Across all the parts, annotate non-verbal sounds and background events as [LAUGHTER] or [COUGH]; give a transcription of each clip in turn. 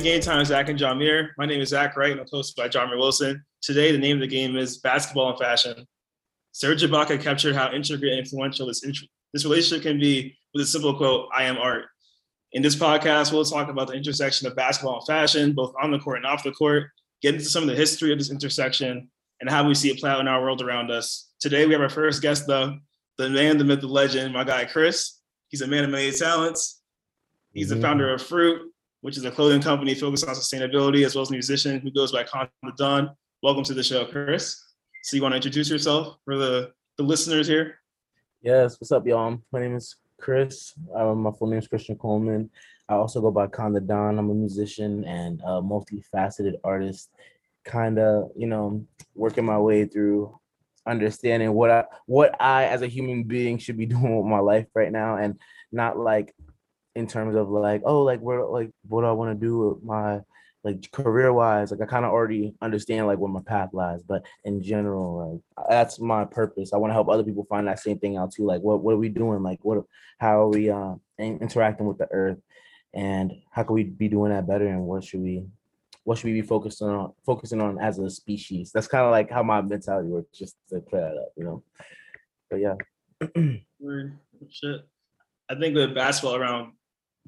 to Game Time, Zach and Jamir. My name is Zach Wright, and I'm hosted by Jamir Wilson. Today, the name of the game is Basketball and Fashion. Serge Ibaka captured how intricate and influential this, int- this relationship can be with a simple quote, I am art. In this podcast, we'll talk about the intersection of basketball and fashion, both on the court and off the court, get into some of the history of this intersection, and how we see it play out in our world around us. Today, we have our first guest, though, the man, the myth, the legend, my guy, Chris. He's a man of many talents. He's the mm-hmm. founder of Fruit, which is a clothing company focused on sustainability, as well as a musician who goes by Con the Don. Welcome to the show, Chris. So you want to introduce yourself for the, the listeners here? Yes, what's up, y'all? My name is Chris. Uh, my full name is Christian Coleman. I also go by Con the Don. I'm a musician and a multifaceted artist, kind of, you know, working my way through understanding what I what I as a human being should be [LAUGHS] doing with my life right now and not like in terms of like, oh, like where like what do I want to do with my like career wise, like I kind of already understand like where my path lies, but in general, like that's my purpose. I want to help other people find that same thing out too. Like, what what are we doing? Like, what how are we uh, interacting with the earth, and how can we be doing that better? And what should we what should we be focusing on focusing on as a species? That's kind of like how my mentality works, just to clear that up, you know. But yeah. [CLEARS THROAT] Shit. I think with basketball around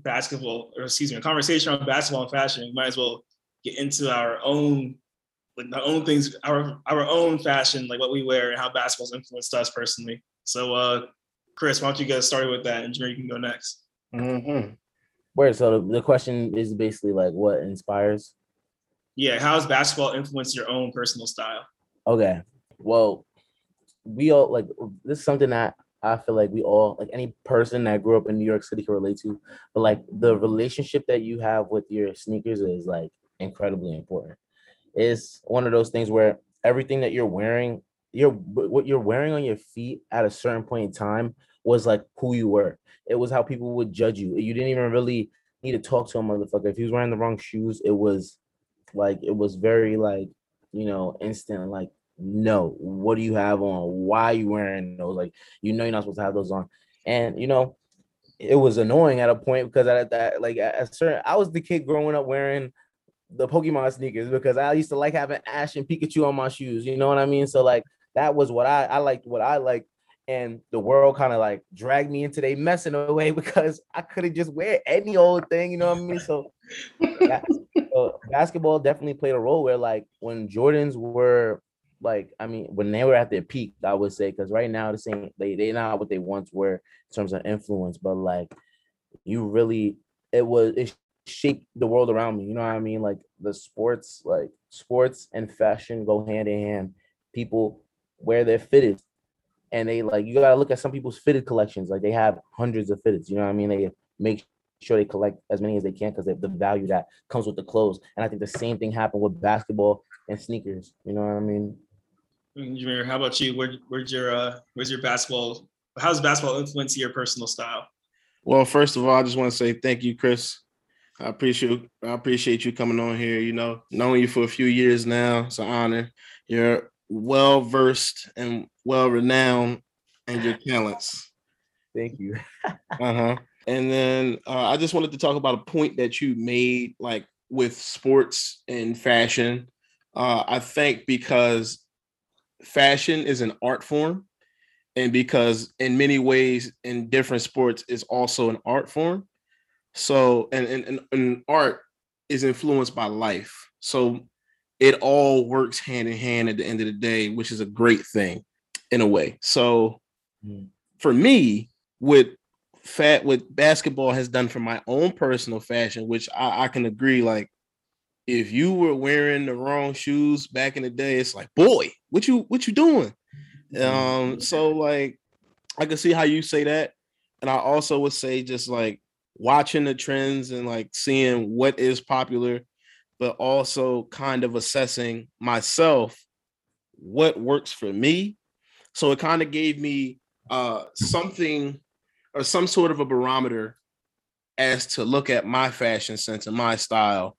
basketball, or excuse me, a conversation on basketball and fashion, we might as well get into our own like our own things, our our own fashion, like what we wear and how basketball's influenced us personally. So uh Chris, why don't you get started with that and Jameer, you can go next. Mm-hmm. Where so the, the question is basically like what inspires? Yeah, how has basketball influenced your own personal style? Okay. Well, we all like this is something that I feel like we all like any person that grew up in New York City can relate to. But like the relationship that you have with your sneakers is like incredibly important. It's one of those things where everything that you're wearing, you're what you're wearing on your feet at a certain point in time was like who you were. It was how people would judge you. You didn't even really need to talk to a motherfucker. If he was wearing the wrong shoes, it was like it was very like you know instant like no what do you have on? Why are you wearing those? Like you know you're not supposed to have those on. And you know it was annoying at a point because at that like at certain i was the kid growing up wearing the pokemon sneakers because i used to like having ash and pikachu on my shoes you know what i mean? So like that was what i i liked what i liked. And the world kind of like dragged me into they mess in a way [LAUGHS] because i couldn't just wear any old thing you know what i mean? So, [LAUGHS] so basketball definitely played a role where like when jordans were like I mean, when they were at their peak, I would say, because right now the same they they not what they once were in terms of influence, but like you really it was it shaped the world around me. You know what I mean? Like the sports, like sports and fashion go hand in hand. People wear their fitted, and they like you gotta look at some people's fitted collections. Like they have hundreds of fitteds. You know what I mean? They make sure they collect as many as they can because the value that comes with the clothes. And I think the same thing happened with basketball and sneakers. You know what I mean? Jameer, how about you? Where, where's your uh, where's your basketball? How's basketball influence your personal style? Well, first of all, I just want to say thank you, Chris. I appreciate I appreciate you coming on here. You know, knowing you for a few years now, it's an honor. You're well versed and well renowned and your talents. Thank you. [LAUGHS] uh huh. And then uh, I just wanted to talk about a point that you made, like with sports and fashion. Uh, I think because fashion is an art form and because in many ways in different sports is also an art form. So and, and, and art is influenced by life. So it all works hand in hand at the end of the day which is a great thing in a way. So mm. for me with fat what basketball has done for my own personal fashion which I, I can agree like if you were wearing the wrong shoes back in the day, it's like, boy, what you what you doing? Um, so like I can see how you say that. And I also would say just like watching the trends and like seeing what is popular, but also kind of assessing myself what works for me. So it kind of gave me uh something or some sort of a barometer as to look at my fashion sense and my style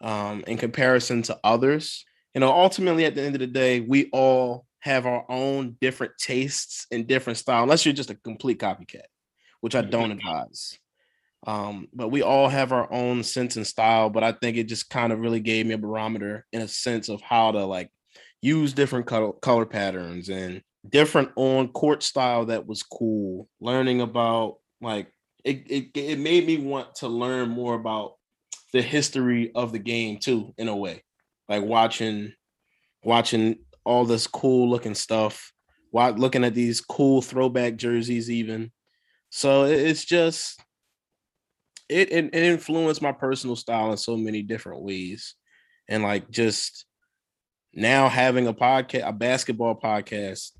um, in comparison to others. You know, ultimately, at the end of the day, we all have our own different tastes and different style, unless you're just a complete copycat, which I don't advise. Um, but we all have our own sense and style. But I think it just kind of really gave me a barometer in a sense of how to like use different color, color patterns and different on court style that was cool. Learning about like it, it, it made me want to learn more about the history of the game too, in a way. Like watching watching all this cool looking stuff, while looking at these cool throwback jerseys, even. So it's just it, it, it influenced my personal style in so many different ways. And like just now having a podcast, a basketball podcast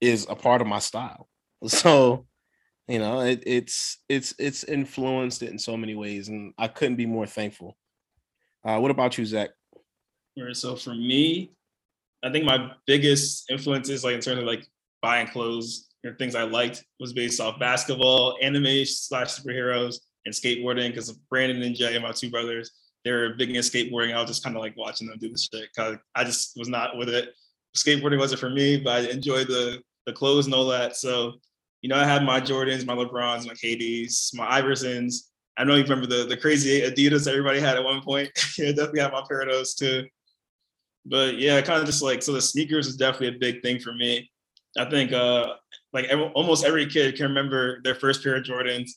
is a part of my style. [LAUGHS] So, you know, it, it's it's it's influenced it in so many ways, and I couldn't be more thankful. Uh, what about you, Zach? So for me, I think my biggest influences, like in terms of like buying clothes or things I liked, was based off basketball, anime slash superheroes, and skateboarding. Because Brandon and Jay, my two brothers, they're big into skateboarding. I was just kind of like watching them do the shit. Cause I just was not with it. Skateboarding wasn't for me, but I enjoyed the the clothes and all that. So, you know, I had my Jordans, my LeBrons, my KDs, my Iversons. I know you remember the the crazy Adidas everybody had at one point. [LAUGHS] yeah, definitely have my pair of those too. But yeah, kind of just like so the sneakers is definitely a big thing for me. I think uh like every, almost every kid can remember their first pair of Jordans.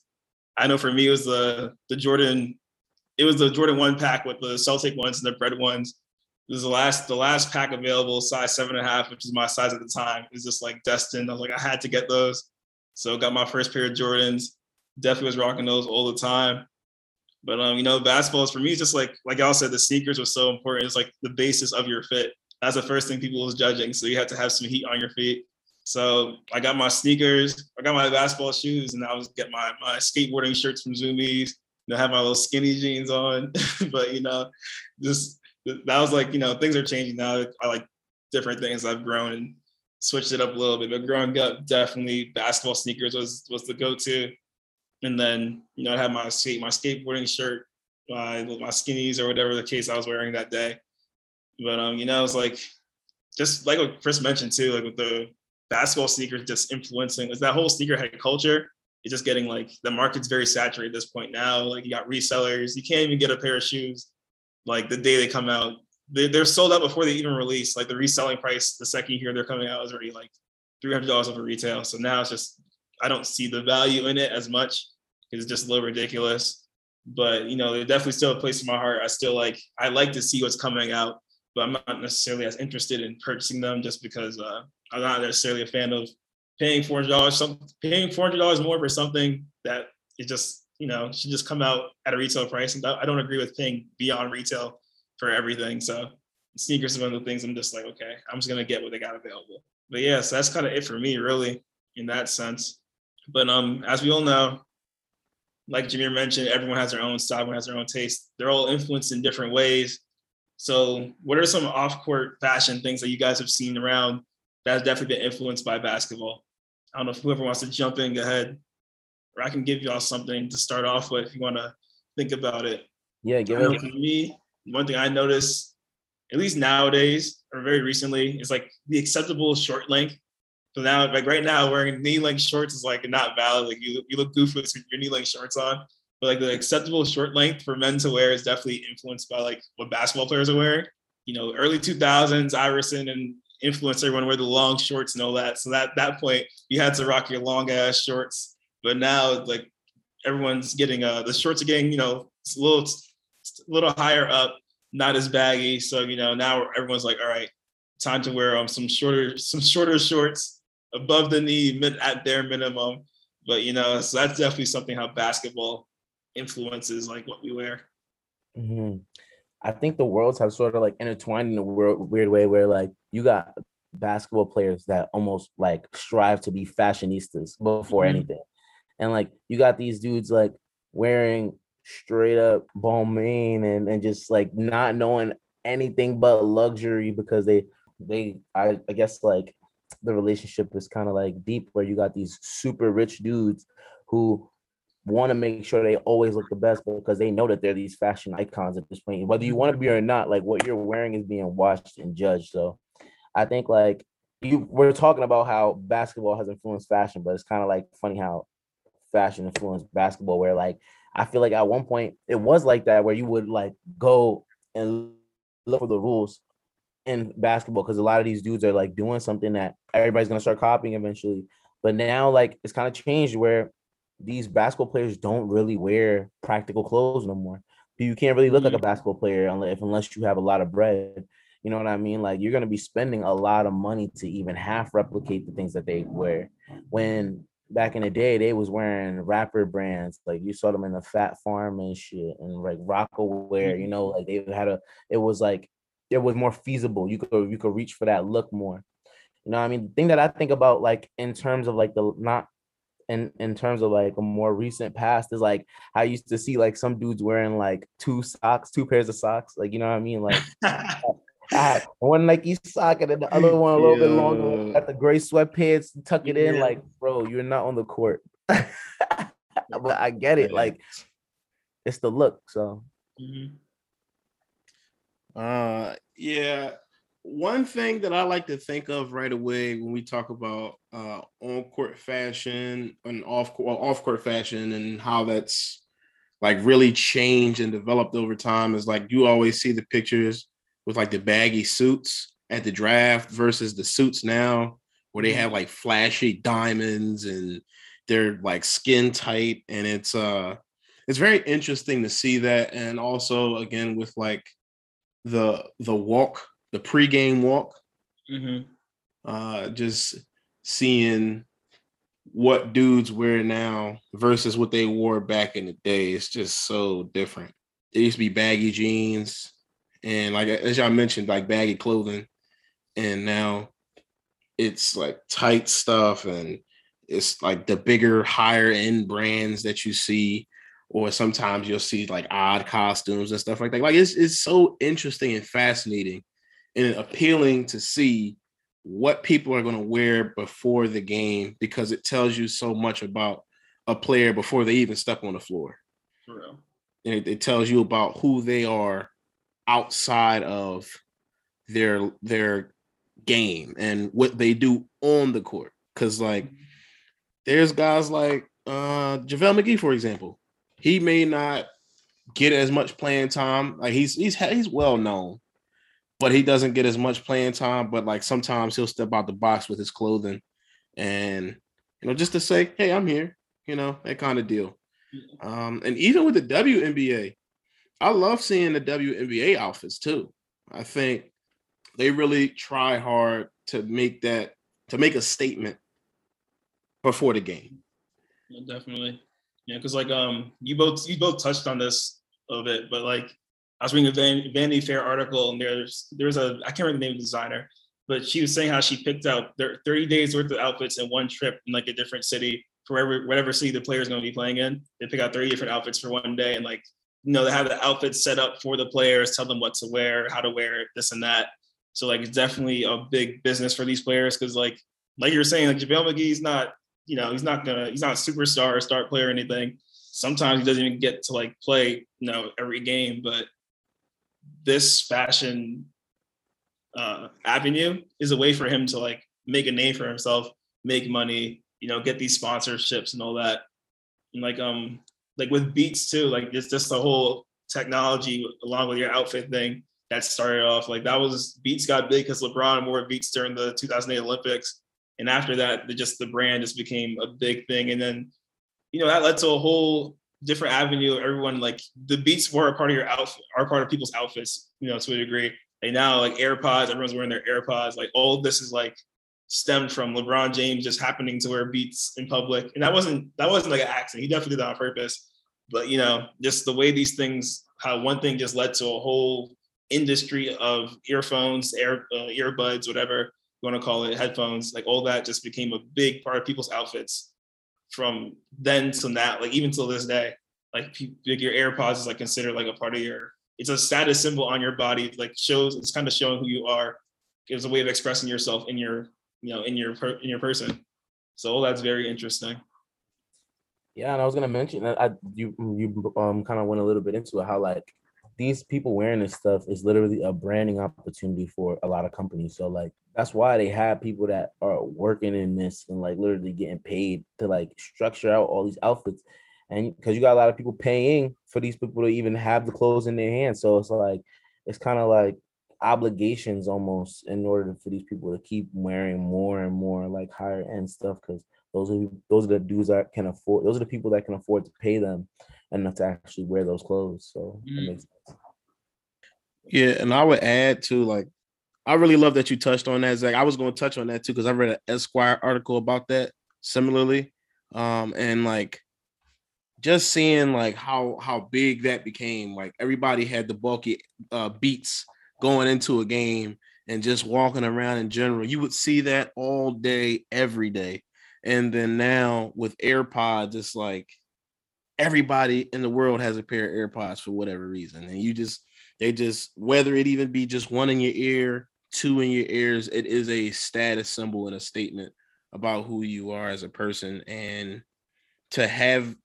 I know for me it was the the Jordan, it was the Jordan one pack with the Celtic ones and the red ones. It was the last the last pack available, size seven and a half, which is my size at the time. It was just like destined. I was like, I had to get those. So got my first pair of Jordans. Definitely was rocking those all the time. But um, you know, basketball is for me, just like like y'all said, the sneakers was so important. It's like the basis of your fit. That's the first thing people was judging. So you have to have some heat on your feet. So I got my sneakers, I got my basketball shoes, and I was get my my skateboarding shirts from Zumiez. You know, have my little skinny jeans on. [LAUGHS] but you know, just that was like, you know, things are changing now. I like different things. I've grown and switched it up a little bit. But growing up, definitely basketball sneakers was was the go-to. And then, you know, I had my skate, my skateboarding shirt, my my skinnies or whatever the case I was wearing that day. But um, you know, it's like just like what Chris mentioned too, like with the basketball sneakers just influencing is that whole sneakerhead culture. It's just getting like the market's very saturated at this point now. Like you got resellers, you can't even get a pair of shoes like the day they come out. They, they're sold out before they even release. Like the reselling price the second year they're coming out is already like three hundred dollars over retail. So now it's just I don't see the value in it as much. It's just a little ridiculous. But you know, they're definitely still a place in my heart. I still like I like to see what's coming out, but I'm not necessarily as interested in purchasing them just because uh, I'm not necessarily a fan of paying four hundred dollars. Paying four hundred dollars more for something that just you know should just come out at a retail price. And I don't agree with paying beyond retail for everything. So sneakers is one of the things I'm just like, okay, I'm just gonna get what they got available. But yeah, so that's kind of it for me, really, in that sense. But um, as we all know, like Jameer mentioned, everyone has their own style, everyone has their own taste. They're all influenced in different ways. So, what are some off-court fashion things that you guys have seen around that has definitely been influenced by basketball? I don't know if whoever wants to jump in, go ahead. Or I can give y'all something to start off with if you want to think about it. Yeah, give it. For me, one thing I noticed, at least nowadays or very recently, is like the acceptable short length so now, like right now, wearing knee length shorts is like not valid. Like you, you look goofy with your knee length shorts on. But like the acceptable short length for men to wear is definitely influenced by like what basketball players are wearing. You know, early 2000s, Iverson and influenced everyone wear the long shorts and all that. So that that point, you had to rock your long ass shorts. But now, like everyone's getting uh the shorts are getting you know it's a little a little higher up, not as baggy. So you know now everyone's like, all right, time to wear um some shorter some shorter shorts above the knee mid, at their minimum. But you know, so that's definitely something how basketball influences like what we wear. Mm-hmm. I think the worlds have sort of like intertwined in a weird way where like you got basketball players that almost like strive to be fashionistas before mm-hmm. anything. And like you got these dudes like wearing straight up Balmain and, and just like not knowing anything but luxury because they they I, I guess like the relationship is kind of like deep where you got these super rich dudes who want to make sure they always look the best because they know that they're these fashion icons at this point. Whether you want to be or not, like what you're wearing is being watched and judged. So I think like you we're talking about how basketball has influenced fashion, but it's kind of like funny how fashion influenced basketball where like I feel like at one point it was like that where you would like go and look for the rules in basketball because a lot of these dudes are like doing something that everybody's gonna start copying eventually. But now like it's kind of changed where these basketball players don't really wear practical clothes no more. You can't really look like a mm-hmm. basketball player unless unless you have a lot of bread. You know what I mean? Like you're gonna be spending a lot of money to even half replicate the things that they wear. When back in the day, they was wearing rapper brands. Like you saw them in the Phat Farm and shit, and like Rocawear. You mm-hmm. know, like they had a. It was like it was more feasible. You could you could reach for that look more. You know, I mean, the thing that I think about, like in terms of like the not in in terms of like a more recent past is like I used to see like some dudes wearing like two socks, two pairs of socks. Like you know what I mean? Like [LAUGHS] I one Nike sock and the other one a little yeah. bit longer. Got the gray sweatpants, tuck it in. Like, bro, you're not on the court. [LAUGHS] but I get it. Like, it's the look. So. Mm-hmm. Uh, yeah. One thing that I like to think of right away when we talk about uh, on court fashion and off well, off court fashion and how that's like really changed and developed over time is like you always see the pictures with like the baggy suits at the draft versus the suits now where they mm-hmm. have like flashy diamonds and they're like skin tight and it's uh it's very interesting to see that and also again with like the the walk the pregame walk mm-hmm. uh just seeing what dudes wear now versus what they wore back in the day it's just so different it used to be baggy jeans and like as y'all mentioned, like baggy clothing, and now it's like tight stuff, and it's like the bigger, higher end brands that you see, or sometimes you'll see like odd costumes and stuff like that. Like it's it's so interesting and fascinating, and appealing to see what people are going to wear before the game because it tells you so much about a player before they even step on the floor. And it, it tells you about who they are outside of their their game and what they do on the court. Cause like there's guys like uh JaVale McGee, for example. He may not get as much playing time. Like he's he's he's well known, but he doesn't get as much playing time. But like sometimes he'll step out the box with his clothing and you know, just to say, hey, I'm here, you know, that kind of deal. Um, and even with the WNBA, I love seeing the WNBA outfits too. I think they really try hard to make that to make a statement before the game. Yeah, definitely. Yeah, because like um you both you both touched on this a little bit, but like I was reading a Van, Vanity Fair article and there's there's a I can't remember the name of the designer, but she was saying how she picked out their 30 days worth of outfits in one trip in like a different city for wherever whatever city the player is going to be playing in. They pick out 30 different outfits for one day and like you know, they have the outfits set up for the players, tell them what to wear, how to wear it, this and that. So like it's definitely a big business for these players because like like you're saying, like JaVale McGee's not, you know, he's not gonna he's not a superstar or star player or anything. Sometimes he doesn't even get to like play, you know, every game, but this fashion uh avenue is a way for him to like make a name for himself, make money, you know, get these sponsorships and all that. And like um like with beats too, like it's just the whole technology along with your outfit thing that started off. Like that was beats got big because LeBron wore beats during the 2008 Olympics, and after that, the, just the brand just became a big thing. And then, you know, that led to a whole different avenue. Everyone like the beats were a part of your outfit, are part of people's outfits, you know, to a degree. And now like AirPods, everyone's wearing their AirPods. Like all this is like stemmed from LeBron James just happening to wear beats in public. And that wasn't that wasn't like an accident. He definitely did that on purpose. But you know, just the way these things, how one thing just led to a whole industry of earphones, air uh, earbuds, whatever you want to call it, headphones, like all that just became a big part of people's outfits from then to now, like even till this day. Like, like your AirPods is like considered like a part of your. It's a status symbol on your body. Like shows it's kind of showing who you are. It's a way of expressing yourself in your you know in your in your person so all that's very interesting yeah and i was gonna mention that i you you um kind of went a little bit into it how like these people wearing this stuff is literally a branding opportunity for a lot of companies. So like that's why they have people that are working in this and like literally getting paid to like structure out all these outfits. And because you got a lot of people paying for these people to even have the clothes in their hands. So it's like it's kind of like obligations almost in order for these people to keep wearing more and more like higher end stuff because those are those are the dudes that can afford those are the people that can afford to pay them enough to actually wear those clothes. So mm. Yeah, and I would add to like I really love that you touched on that, Zach. I was going to touch on that too because I read an Esquire article about that similarly, um, and like just seeing like how how big that became. Like everybody had the bulky uh, beats going into a game and just walking around in general. You would see that all day, every day, and then now with AirPods, it's like everybody in the world has a pair of AirPods for whatever reason, and you just they just whether it even be just one in your ear two in your ears, it is a status symbol and a statement about who you are as a person. And to have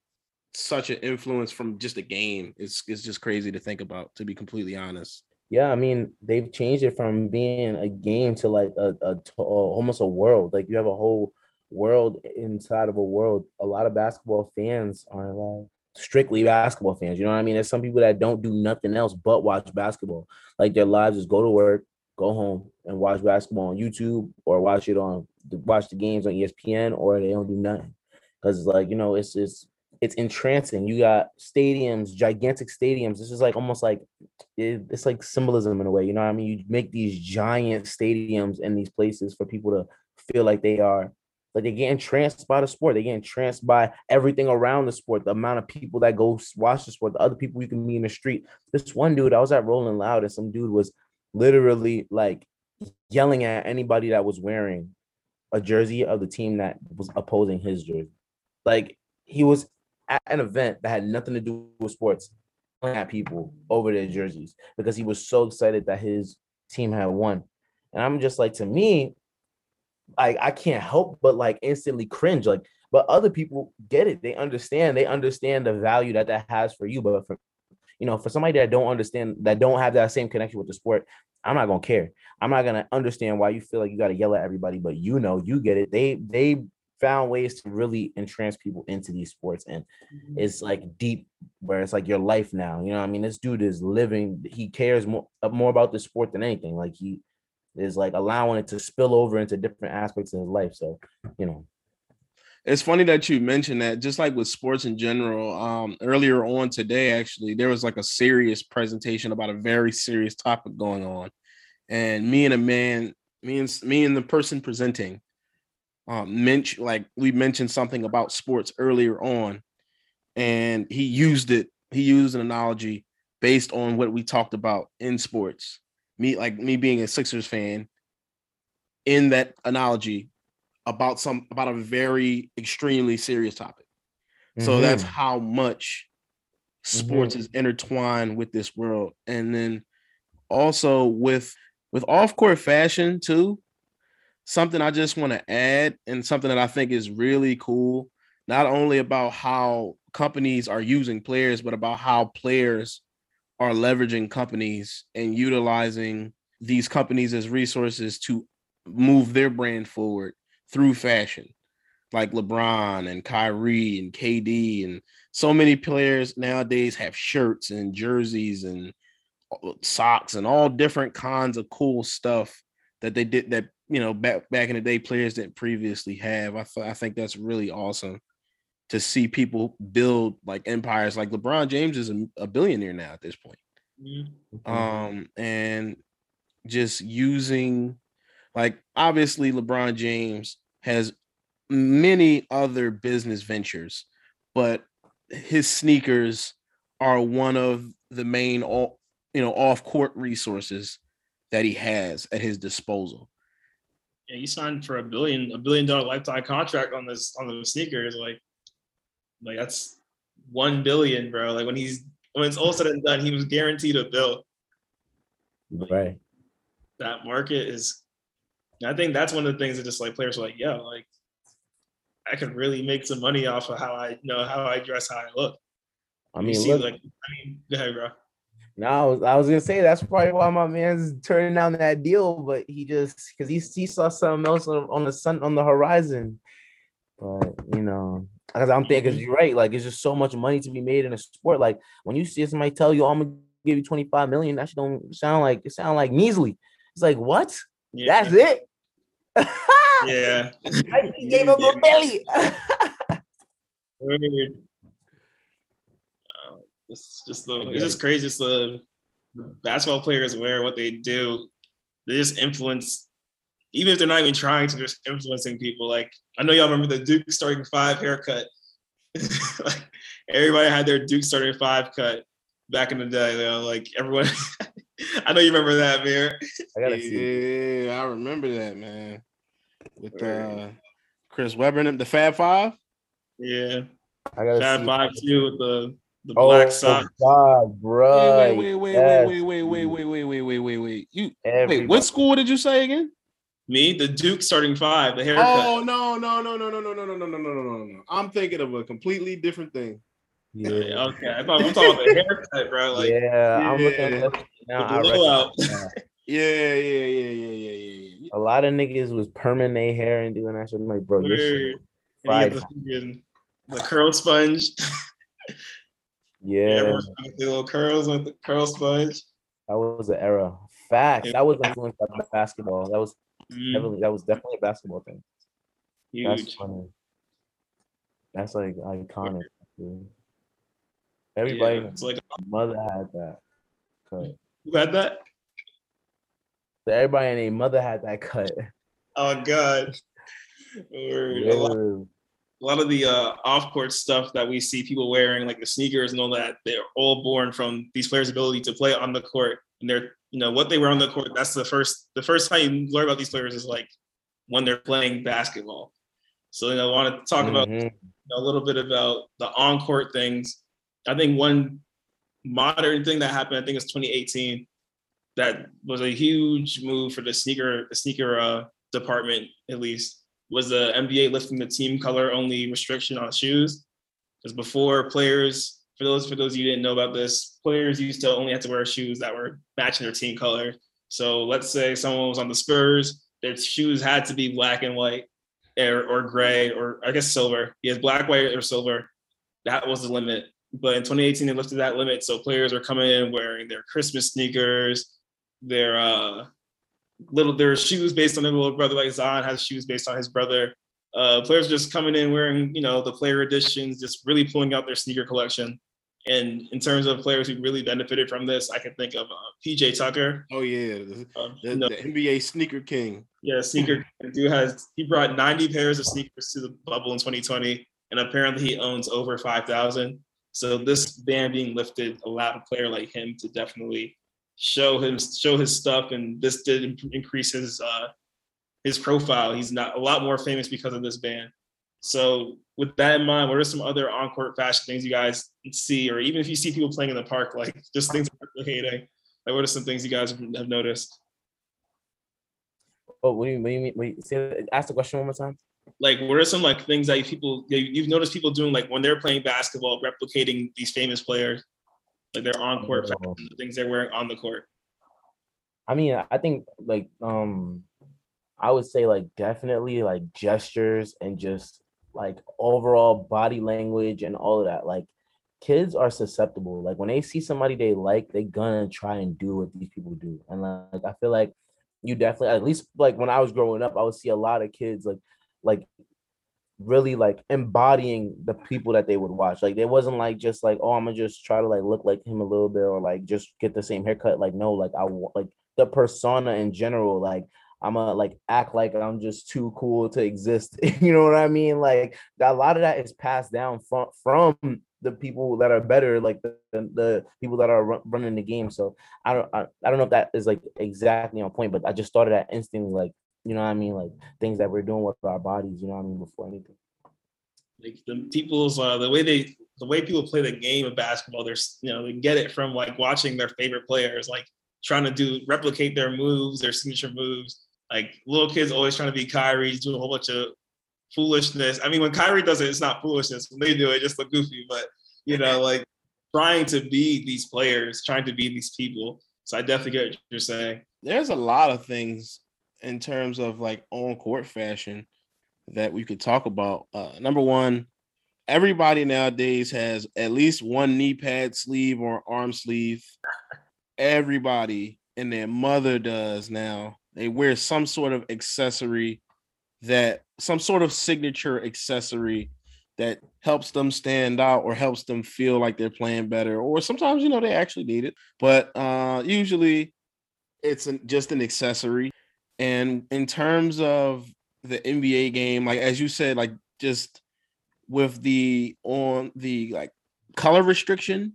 such an influence from just a game it's is just crazy to think about, to be completely honest. Yeah, I mean, they've changed it from being a game to like a, a almost a world. Like you have a whole world inside of a world. A lot of basketball fans are like strictly basketball fans. You know what I mean? There's some people that don't do nothing else but watch basketball. Like their lives is go to work, go home and watch basketball on YouTube or watch it on watch the games on ESPN or they don't do nothing because it's like you know it's it's it's entrancing. You got stadiums, gigantic stadiums. This is like almost like it, it's like symbolism in a way. You know what I mean? You make these giant stadiums in these places for people to feel like they are like they get entranced by the sport. They're getting entranced by everything around the sport. The amount of people that go watch the sport, the other people you can meet in the street. This one dude, I was at Rolling Loud, and some dude was literally like yelling at anybody that was wearing a jersey of the team that was opposing his jersey. Like he was at an event that had nothing to do with sports, at people over their jerseys because he was so excited that his team had won. And I'm just like, to me, I I can't help but like instantly cringe. Like, but other people get it. They understand. They understand the value that that has for you. But for you know, for somebody that don't understand, that don't have that same connection with the sport, I'm not gonna care. I'm not gonna understand why you feel like you gotta yell at everybody, but you know, you get it. They they found ways to really entrance people into these sports, and mm-hmm. it's like deep, where it's like your life now. You know, I mean, this dude is living. He cares more uh, more about the sport than anything. Like he is like allowing it to spill over into different aspects of his life. So, you know, it's funny that you mentioned that just like with sports in general um, earlier on today actually there was like a serious presentation about a very serious topic going on. And me and a man me and me and the person presenting um mentioned like we mentioned something about sports earlier on and he used it he used an analogy based on what we talked about in sports me like me being a sixers fan in that analogy about some about a very extremely serious topic. Mm-hmm. So that's how much sports mm-hmm. is intertwined with this world. And then also with with off-court fashion too, something I just want to add and something that I think is really cool, not only about how companies are using players, but about how players are leveraging companies and utilizing these companies as resources to move their brand forward through fashion, like LeBron and Kyrie and KD and so many players nowadays have shirts and jerseys and socks and all different kinds of cool stuff that they did that you know back back in the day players didn't previously have. I th- I think that's really awesome to see people build like empires. Like LeBron James is a, billionaire now at this point. Mm-hmm. Um, and just using like obviously LeBron James has many other business ventures, but his sneakers are one of the main all you know off-court resources that he has at his disposal. Yeah, he signed for a billion a billion dollar lifetime contract on this on the sneakers. Like, like that's one billion, bro. Like when he's when it's all said and done, he was guaranteed a bill. Right. That market is I think that's one of the things that just like players are like, yo, like I can really make some money off of how I you know how I dress, how I look. I mean, see, look, like I mean, go ahead, bro. No, I was, I was gonna say that's probably why my man's turning down that deal, but he just because he, he saw something else on, on the sun on the horizon. But you know, because I'm thinking, because you're right, like it's just so much money to be made in a sport. Like when you see somebody tell you, oh, "I'm gonna give you 25 million," that shit don't sound like it sound like measly. It's like what? Yeah. That's it. yeah. [LAUGHS] he gave up a [LAUGHS] belly. Weird. Uh, it's just the it's just crazy. Just the basketball players wear what they do. They just influence, even if they're not even trying to, just influencing people. Like I know y'all remember the Duke starting five haircut. like everybody had their Duke starting five cut back in the day. You know, like everyone. I know you remember that, Mayor. I gotta see. Yeah, I remember that, man. With uh Chris Webber and the Fab Five. Yeah, I gotta Fab see. Five too with the the Oh black socks. God, bro. Wait, wait, wait, wait, wait, wait, wait, wait, wait, wait, wait, wait, wait. You wait, what school did you say again? Me, the Duke starting five, the haircut. Oh no, no, no, no, no, no, no, no, no, no, no, no, no. I'm thinking of a completely different thing. Yeah, Okay, I thought I'm talking about the haircut, bro. Like yeah, I'm looking at this now. the blowout. Yeah, yeah, yeah, yeah, yeah, yeah, yeah. A lot of niggas was perming their hair and doing that shit. I'm like, bro, this shit. Word. And you fried. get the, the curl sponge. Yeah, Everyone's the little curls with the curl sponge. that was an era. Facts. Yeah. That was influenced by basketball. That was Mm, heavily. That was definitely a basketball thing. That's funny. That's like iconic. dude. Everybody, Yeah, it's like mother had that cut. who had that? So Everybody and their mother had that cut. Oh god. A lot- a lot of the uh, off-court stuff that we see people wearing, like the sneakers and all that, they're all born from these players' ability to play on the court. And they're, you know, what they were on the court. That's the first, the first time you learn about these players is like when they're playing basketball. So, you know, I want to talk about Mhm. you know, a little bit about the on-court things. I think one modern thing that happened, I think it's 2018, that was a huge move for the sneaker, the sneaker uh, department at least, was the NBA lifting the team color only restriction on shoes. Because before players, for those for those you who didn't know about this, players used to only have to wear shoes that were matching their team color. So let's say someone was on the Spurs, their shoes had to be black and white or, or gray or I guess silver. Has black, white, or silver. That was the limit. But in 2018, they lifted that limit. So players are coming in wearing their Christmas sneakers, their uh, little their shoes based on their little brother, like Zion has shoes based on his brother. Uh, players just coming in wearing, you know, the player editions, just really pulling out their sneaker collection. And in terms of players who really benefited from this, I can think of uh, PJ Tucker. Oh yeah, the, Um, the, you know, the NBA sneaker king. yeah, sneaker [LAUGHS] dude has he brought 90 pairs of sneakers to the bubble in 2020, and apparently he owns over 5,000. So this ban being lifted allowed a player like him to definitely show him show his stuff, and this did increase his uh, his profile. He's not a lot more famous because of this ban. So with that in mind, what are some other on-court fashion things you guys see, or even if you see people playing in the park, like just things replicating? Like what are some things you guys have noticed? Oh, what do you, what do you mean? Wait, say, ask the question one more time. like what are some like things that people you- you've noticed people doing like when they're playing basketball replicating these famous players like their on-court Oh. fashion, the things they're wearing on the court I mean, I think like um I would say like definitely like gestures and just like overall body language and all of that. Like kids are susceptible. Like when they see somebody they like, they gonna try and do what these people do. And like I feel like you definitely at least like when I was growing up, I would see a lot of kids like like really like embodying the people that they would watch. Like it wasn't like just like, oh, I'm gonna just try to like look like him a little bit or like just get the same haircut. Like, no, like I like the persona in general, like I'm gonna like act like I'm just too cool to exist. [LAUGHS] you know what I mean? Like a lot of that is passed down from from the people that are better, like the, the, people that are run, running the game. So I don't I, I don't know if that is like exactly on point, but I just started that instantly, like you know what I mean, like things that we're doing with our bodies. You know what I mean before anything. like the people's uh the way they the way people play the game of basketball there's you know they get it from like watching their favorite players like trying to do replicate their moves their signature moves like little kids always trying to be Kyrie doing a whole bunch of foolishness I mean when Kyrie does it it's not foolishness when they do it it just look goofy but you know like trying to be these players, trying to be these people. So I definitely get what you're saying. There's a lot of things in terms of like on court fashion that we could talk about. Uh, number one, everybody nowadays has at least one knee pad sleeve or arm sleeve. Everybody and their mother does now. They wear some sort of accessory that some sort of signature accessory that helps them stand out or helps them feel like they're playing better or sometimes you know they actually need it. But uh usually it's an, just an accessory. And in terms of the NBA game like as you said like just with the on the like color restriction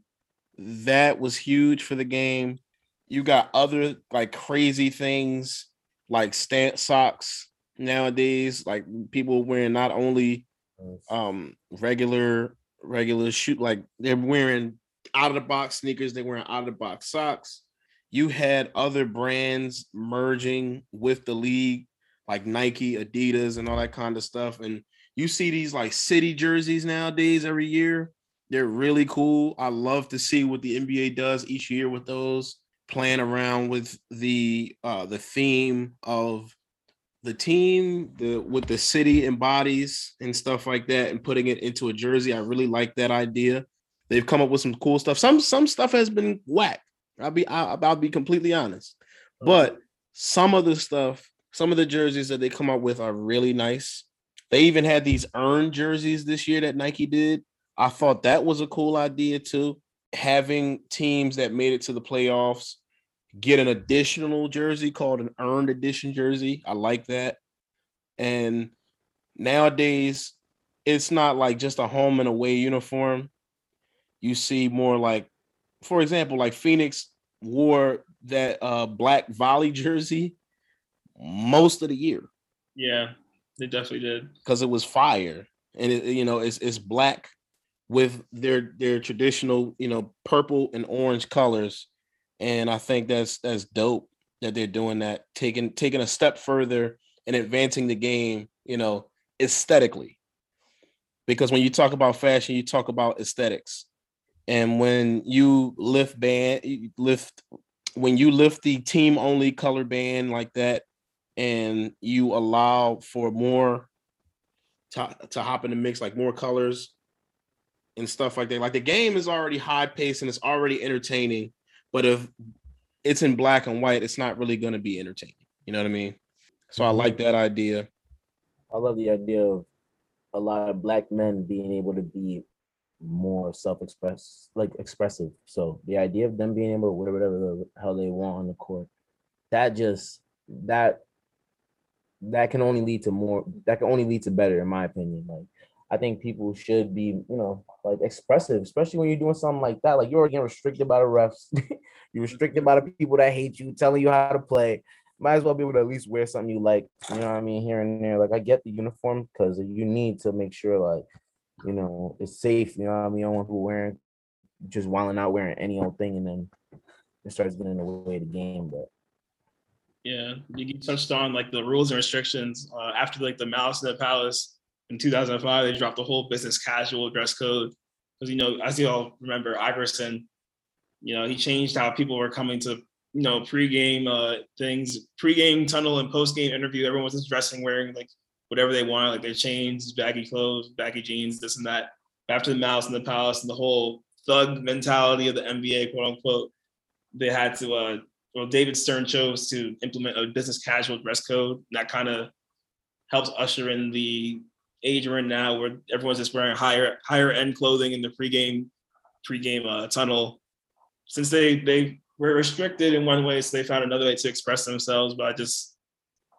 that was huge for the game. You got other like crazy things like stance socks nowadays like people wearing not only um regular regular shoot like they're wearing out of the box sneakers they're wearing out of the box socks. You had other brands merging with the league like nike adidas and all that kind of stuff and you see these like city jerseys nowadays every year. They're really cool. I love to see what the nba does each year with those playing around with the uh the theme of the team, the what the city embodies and stuff like that, and putting it into a jersey. I really like that idea. They've come up with some cool stuff. Some some stuff has been whack. I'll be I'll, I'll be completely honest, but some of the stuff, some of the jerseys that they come up with are really nice. They even had these earned jerseys this year that Nike did. I thought that was a cool idea too. Having teams that made it to the playoffs get an additional jersey called an earned edition jersey. I like that. And nowadays, it's not like just a home and away uniform. You see more like, for example, like Phoenix wore that uh black Valley [LAUGHS] jersey most of the year. Yeah, they definitely did. Because it was fire. And it, you know, it's it's black with their their traditional, you know, purple and orange colors and I think that's that's dope that they're doing that, taking taking a step further and advancing the game, you know, aesthetically. Because when you talk about fashion, you talk about aesthetics, and when you lift band, lift when you lift the team only color band like that, and you allow for more to, to hop in the mix, like more colors and stuff like that. Like the game is already high paced and it's already entertaining but if it's in black and white, it's not really going to be entertaining. You know what I mean? So I like that idea. I love the idea of a lot of black men being able to be more self-express, like expressive. So the idea of them being able to wear whatever the hell they want on the court, that just that that can only lead to more. That can only lead to better, in my opinion. Like I think people should be, you know, like expressive, especially when you're doing something like that. Like you're getting restricted by the refs, [LAUGHS] you're restricted by the people that hate you, telling you how to play. Might as well be able to at least wear something you like. You know what I mean? Here and there. Like I get the uniform because you need to make sure, like, you know, it's safe. You know what I mean? You don't want people wearing just wilding out wearing any old thing and then it starts getting in the way of the game. But yeah, you touched on like the rules and restrictions uh, after like the Malice in the Palace in 2005, they dropped the whole business casual dress code. Because, you know, as you all remember, Iverson, you know, he changed how people were coming to, you know, pregame uh, things, pregame tunnel and postgame interview. Everyone was just dressing, wearing like whatever they wanted, like their chains, baggy clothes, baggy jeans, this and that. After the Malice in the Palace and the whole thug mentality of the NBA, quote unquote, they had to, uh, well, David Stern chose to implement a business casual dress code. And that kind of helps usher in the age we're in now where everyone's just wearing higher higher end clothing in the pregame pregame uh, tunnel. Since they they were restricted in one way, so they found another way to express themselves by just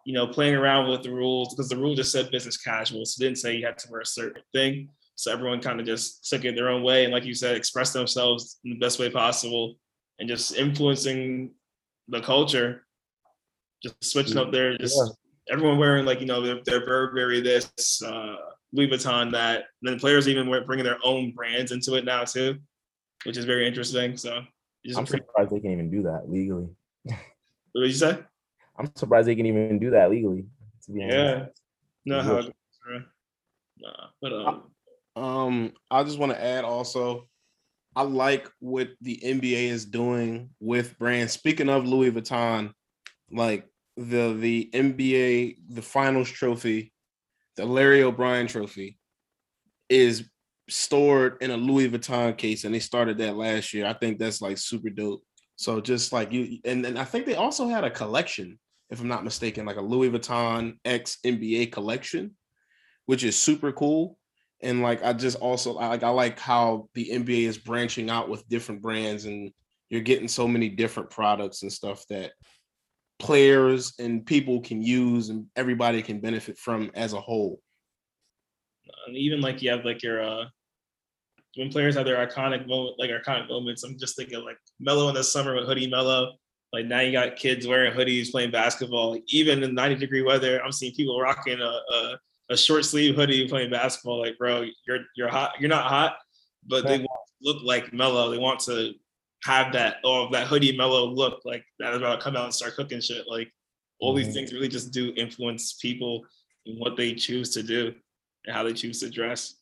you know playing around with the rules because the rule just said business casual, so it didn't say you had to wear a certain thing. So everyone kind of just took it their own way, and like you said, express themselves in the best way possible, and just influencing the culture, just switching up there, just yeah everyone wearing like you know their, their Burberry this, uh, Louis Vuitton that. And then players even were bringing their own brands into it now too, which is very interesting. So I'm pretty- surprised they can even do that legally. what did you say? I'm surprised they can even do that legally. yeah, no, how nah, but um, um, I just want to add also I like what the NBA is doing with brands. Speaking of Louis Vuitton, like the the NBA the Finals trophy, the Larry O'Brien trophy, is stored in a Louis Vuitton case, and they started that last year. I think that's like super dope. So just like you, and then I think they also had a collection, if I'm not mistaken, like a Louis Vuitton X NBA collection, which is super cool. And like I just also I like I like how the NBA is branching out with different brands, and you're getting so many different products and stuff that players and people can use and everybody can benefit from as a whole. And even like you have like your uh when players have their iconic moment, like iconic moments, I'm just thinking like Melo in the summer with hoodie Melo. Like now you got kids wearing hoodies playing basketball. Like even in 90 degree weather, I'm seeing people rocking a, a, a short sleeve hoodie playing basketball. Like, bro, you're you're hot. You're not hot, but they want to look like Melo. They want to have that oh that hoodie Melo look like that about to come out and start cooking shit. Like all these Mhm. things really just do influence people in what they choose to do and how they choose to dress.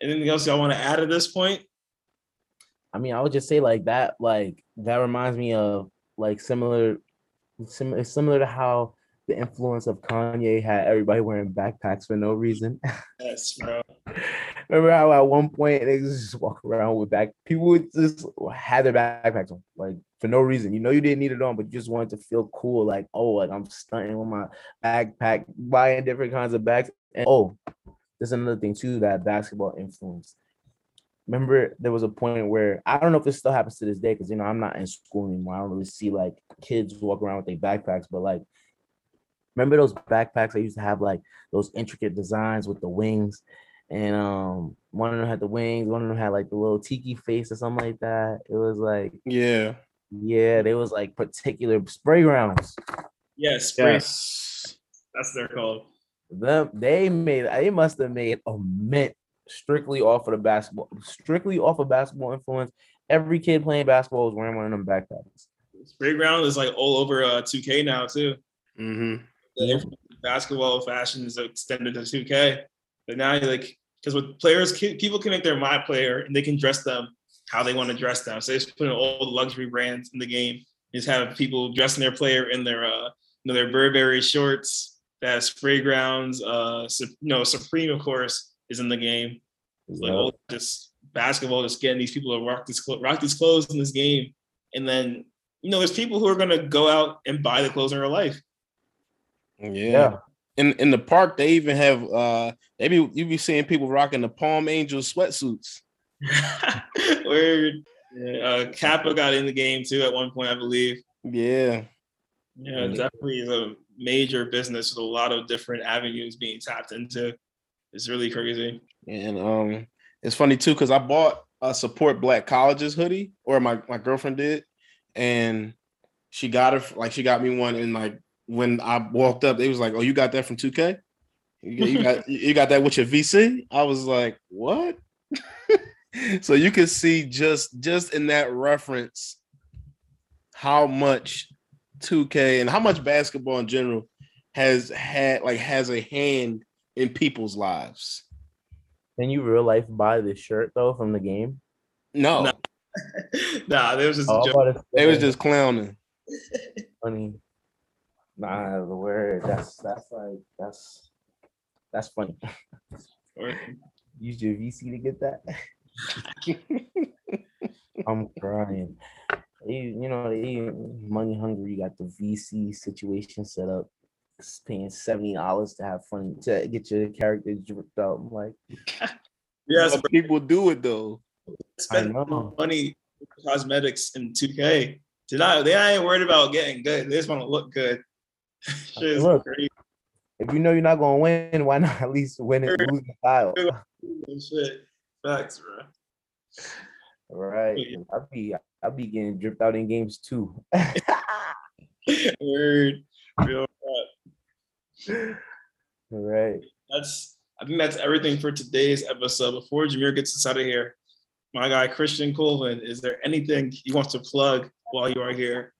Anything else y'all want to add at this point? I mean, I would just say like that, like that reminds me of like similar, similar, similar to how the influence of Kanye had everybody wearing backpacks for no reason. Yes, bro. [LAUGHS] Remember how at one point they just walk around with back people would just had their backpacks on like for no reason. You know you didn't need it on, but you just wanted to feel cool, like oh, like I'm stunting with my backpack, buying different kinds of bags. And oh, there's another thing too that basketball influence. Remember, there was a point where I don't know if this still happens to this day because you know I'm not in school anymore. I don't really see like kids walk around with their backpacks, but like remember those backpacks that used to have like those intricate designs with the wings and um one of them had the wings one of them had like the little tiki face or something like that it was like Yeah. yeah they was like particular Spraygrounds Yes, spray. Yes. That's what they're called. them they made they must have made a mint strictly off of the basketball strictly off of basketball influence every kid playing basketball was wearing one of them backpacks Sprayground is like all over uh, 2K now too. hmm The Yeah. basketball fashion is extended to 2K. But now you're like, because with players, people can make their my player and they can dress them how they want to dress them. So they just put in all the luxury brands in the game. Just have people dressing their player in their uh, you know, their Burberry shorts, that Spraygrounds. Uh, you know, Supreme of course is in the game. It's like all just basketball, just getting these people to rock these rock these clothes in this game, and then you know, there's people who are gonna go out and buy the clothes in real life. Yeah. Yeah. In in the park, they even have uh they be you be seeing people rocking the Palm Angel sweatsuits. [LAUGHS] Word. Yeah, uh, Kappa got in the game too at one point, I believe. Yeah. Yeah, it definitely is a major business with a lot of different avenues being tapped into. It's really crazy. And um it's funny too, because I bought a support black colleges hoodie, or my, my girlfriend did, and she got it like she got me one in like when I walked up, they was like, Oh, you got that from 2K? You got, you got [LAUGHS] you got that with your VC? I was like, what? [LAUGHS] so you can see just just in that reference how much 2K and how much basketball in general has had like has a hand in people's lives. can you real life buy this shirt though from the game No, No. [LAUGHS] nah, there was just Oh, a I'm joke. about they was just clowning. funny. Nah, the word. That's that's like that's that's funny. [LAUGHS] Use your VC to get that. [LAUGHS] I'm crying. They, you know, they money hungry. You got the VC situation set up. s- Paying seventy dollars to have fun to get your character dripped out. I'm like, [LAUGHS] Yes, But people do it though. spend know. money for cosmetics in 2K. Did I? They ain't worried about getting good. They just want to look good. [LAUGHS] Shit is Look. crazy. if you know you're not gonna win, why not at least win it lose the style? Shit. Facts, bro. Right. Yeah. I'll be I'll be getting dripped out in games too. [LAUGHS] Word. Real rap. [LAUGHS] right. That's I think that's everything for today's episode. Before Jameer gets us out of here, my guy Christian Colvin, is there anything he wants to plug while you are here?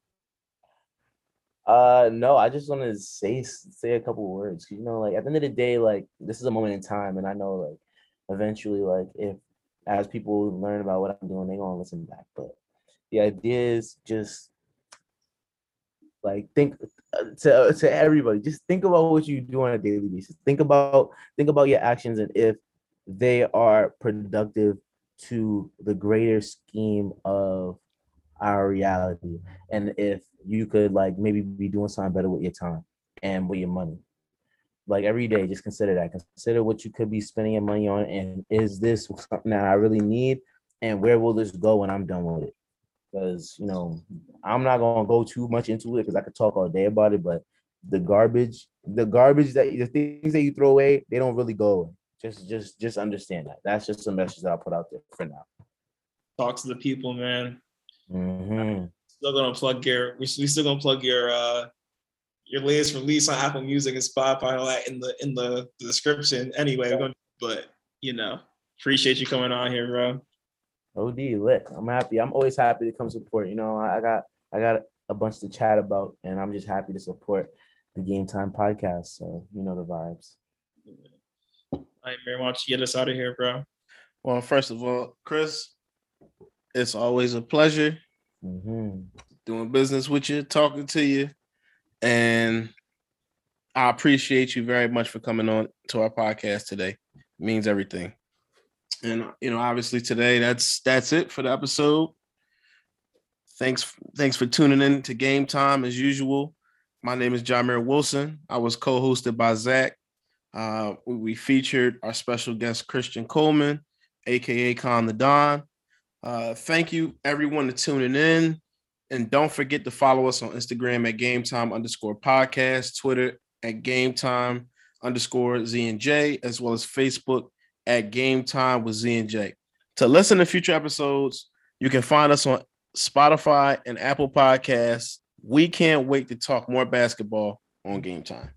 Uh no, I just want to say say a couple words. You know, like at the end of the day, like this is a moment in time, and I know like eventually, like if as people learn about what I'm doing, they're gonna listen back. But the idea is just like think uh, to to everybody, just think about what you do on a daily basis. Think about think about your actions and if they are productive to the greater scheme of our reality. And if you could like maybe be doing something better with your time and with your money. Like every day just consider that. Consider what you could be spending your money on and is this something that i really need? And where will this go when i'm done with it? Because you know i'm not going to go too much into it because i could talk all day about it but the garbage the garbage that the things that you throw away they don't really go just just just understand that. That's just a message that i'll put out there for now. Talk to the people, man. Mhm. Still gonna plug your. We we still gonna plug your uh your latest release on Apple Music and Spotify and all that in the in the, the description. Anyway, we're gonna, but you know, appreciate you coming on here, bro. OD lit. I'm happy. I'm always happy to come support. You know, I I got I got a bunch to chat about, and I'm just happy to support the Game Time podcast. So you know the vibes. All right, man. Why don't you get us out of here, bro? Well, first of all, Chris, it's always a pleasure hmm doing business with you, talking to you, and I appreciate you very much for coming on to our podcast today. It means everything. And you know, obviously today that's that's it for the episode. Thanks, thanks for tuning in to Game Time as usual. My name is Jameer Wilson. I was co-hosted by Zach. Uh, we, we featured our special guest Christian Coleman, aka Con the Don. Uh, thank you everyone to tuning in. And don't forget to follow us on Instagram at game time underscore podcast, Twitter at game time underscore Z and J, as well as Facebook at game time with Z and J. To listen to future episodes, you can find us on Spotify and Apple Podcasts. We can't wait to talk more basketball on game time.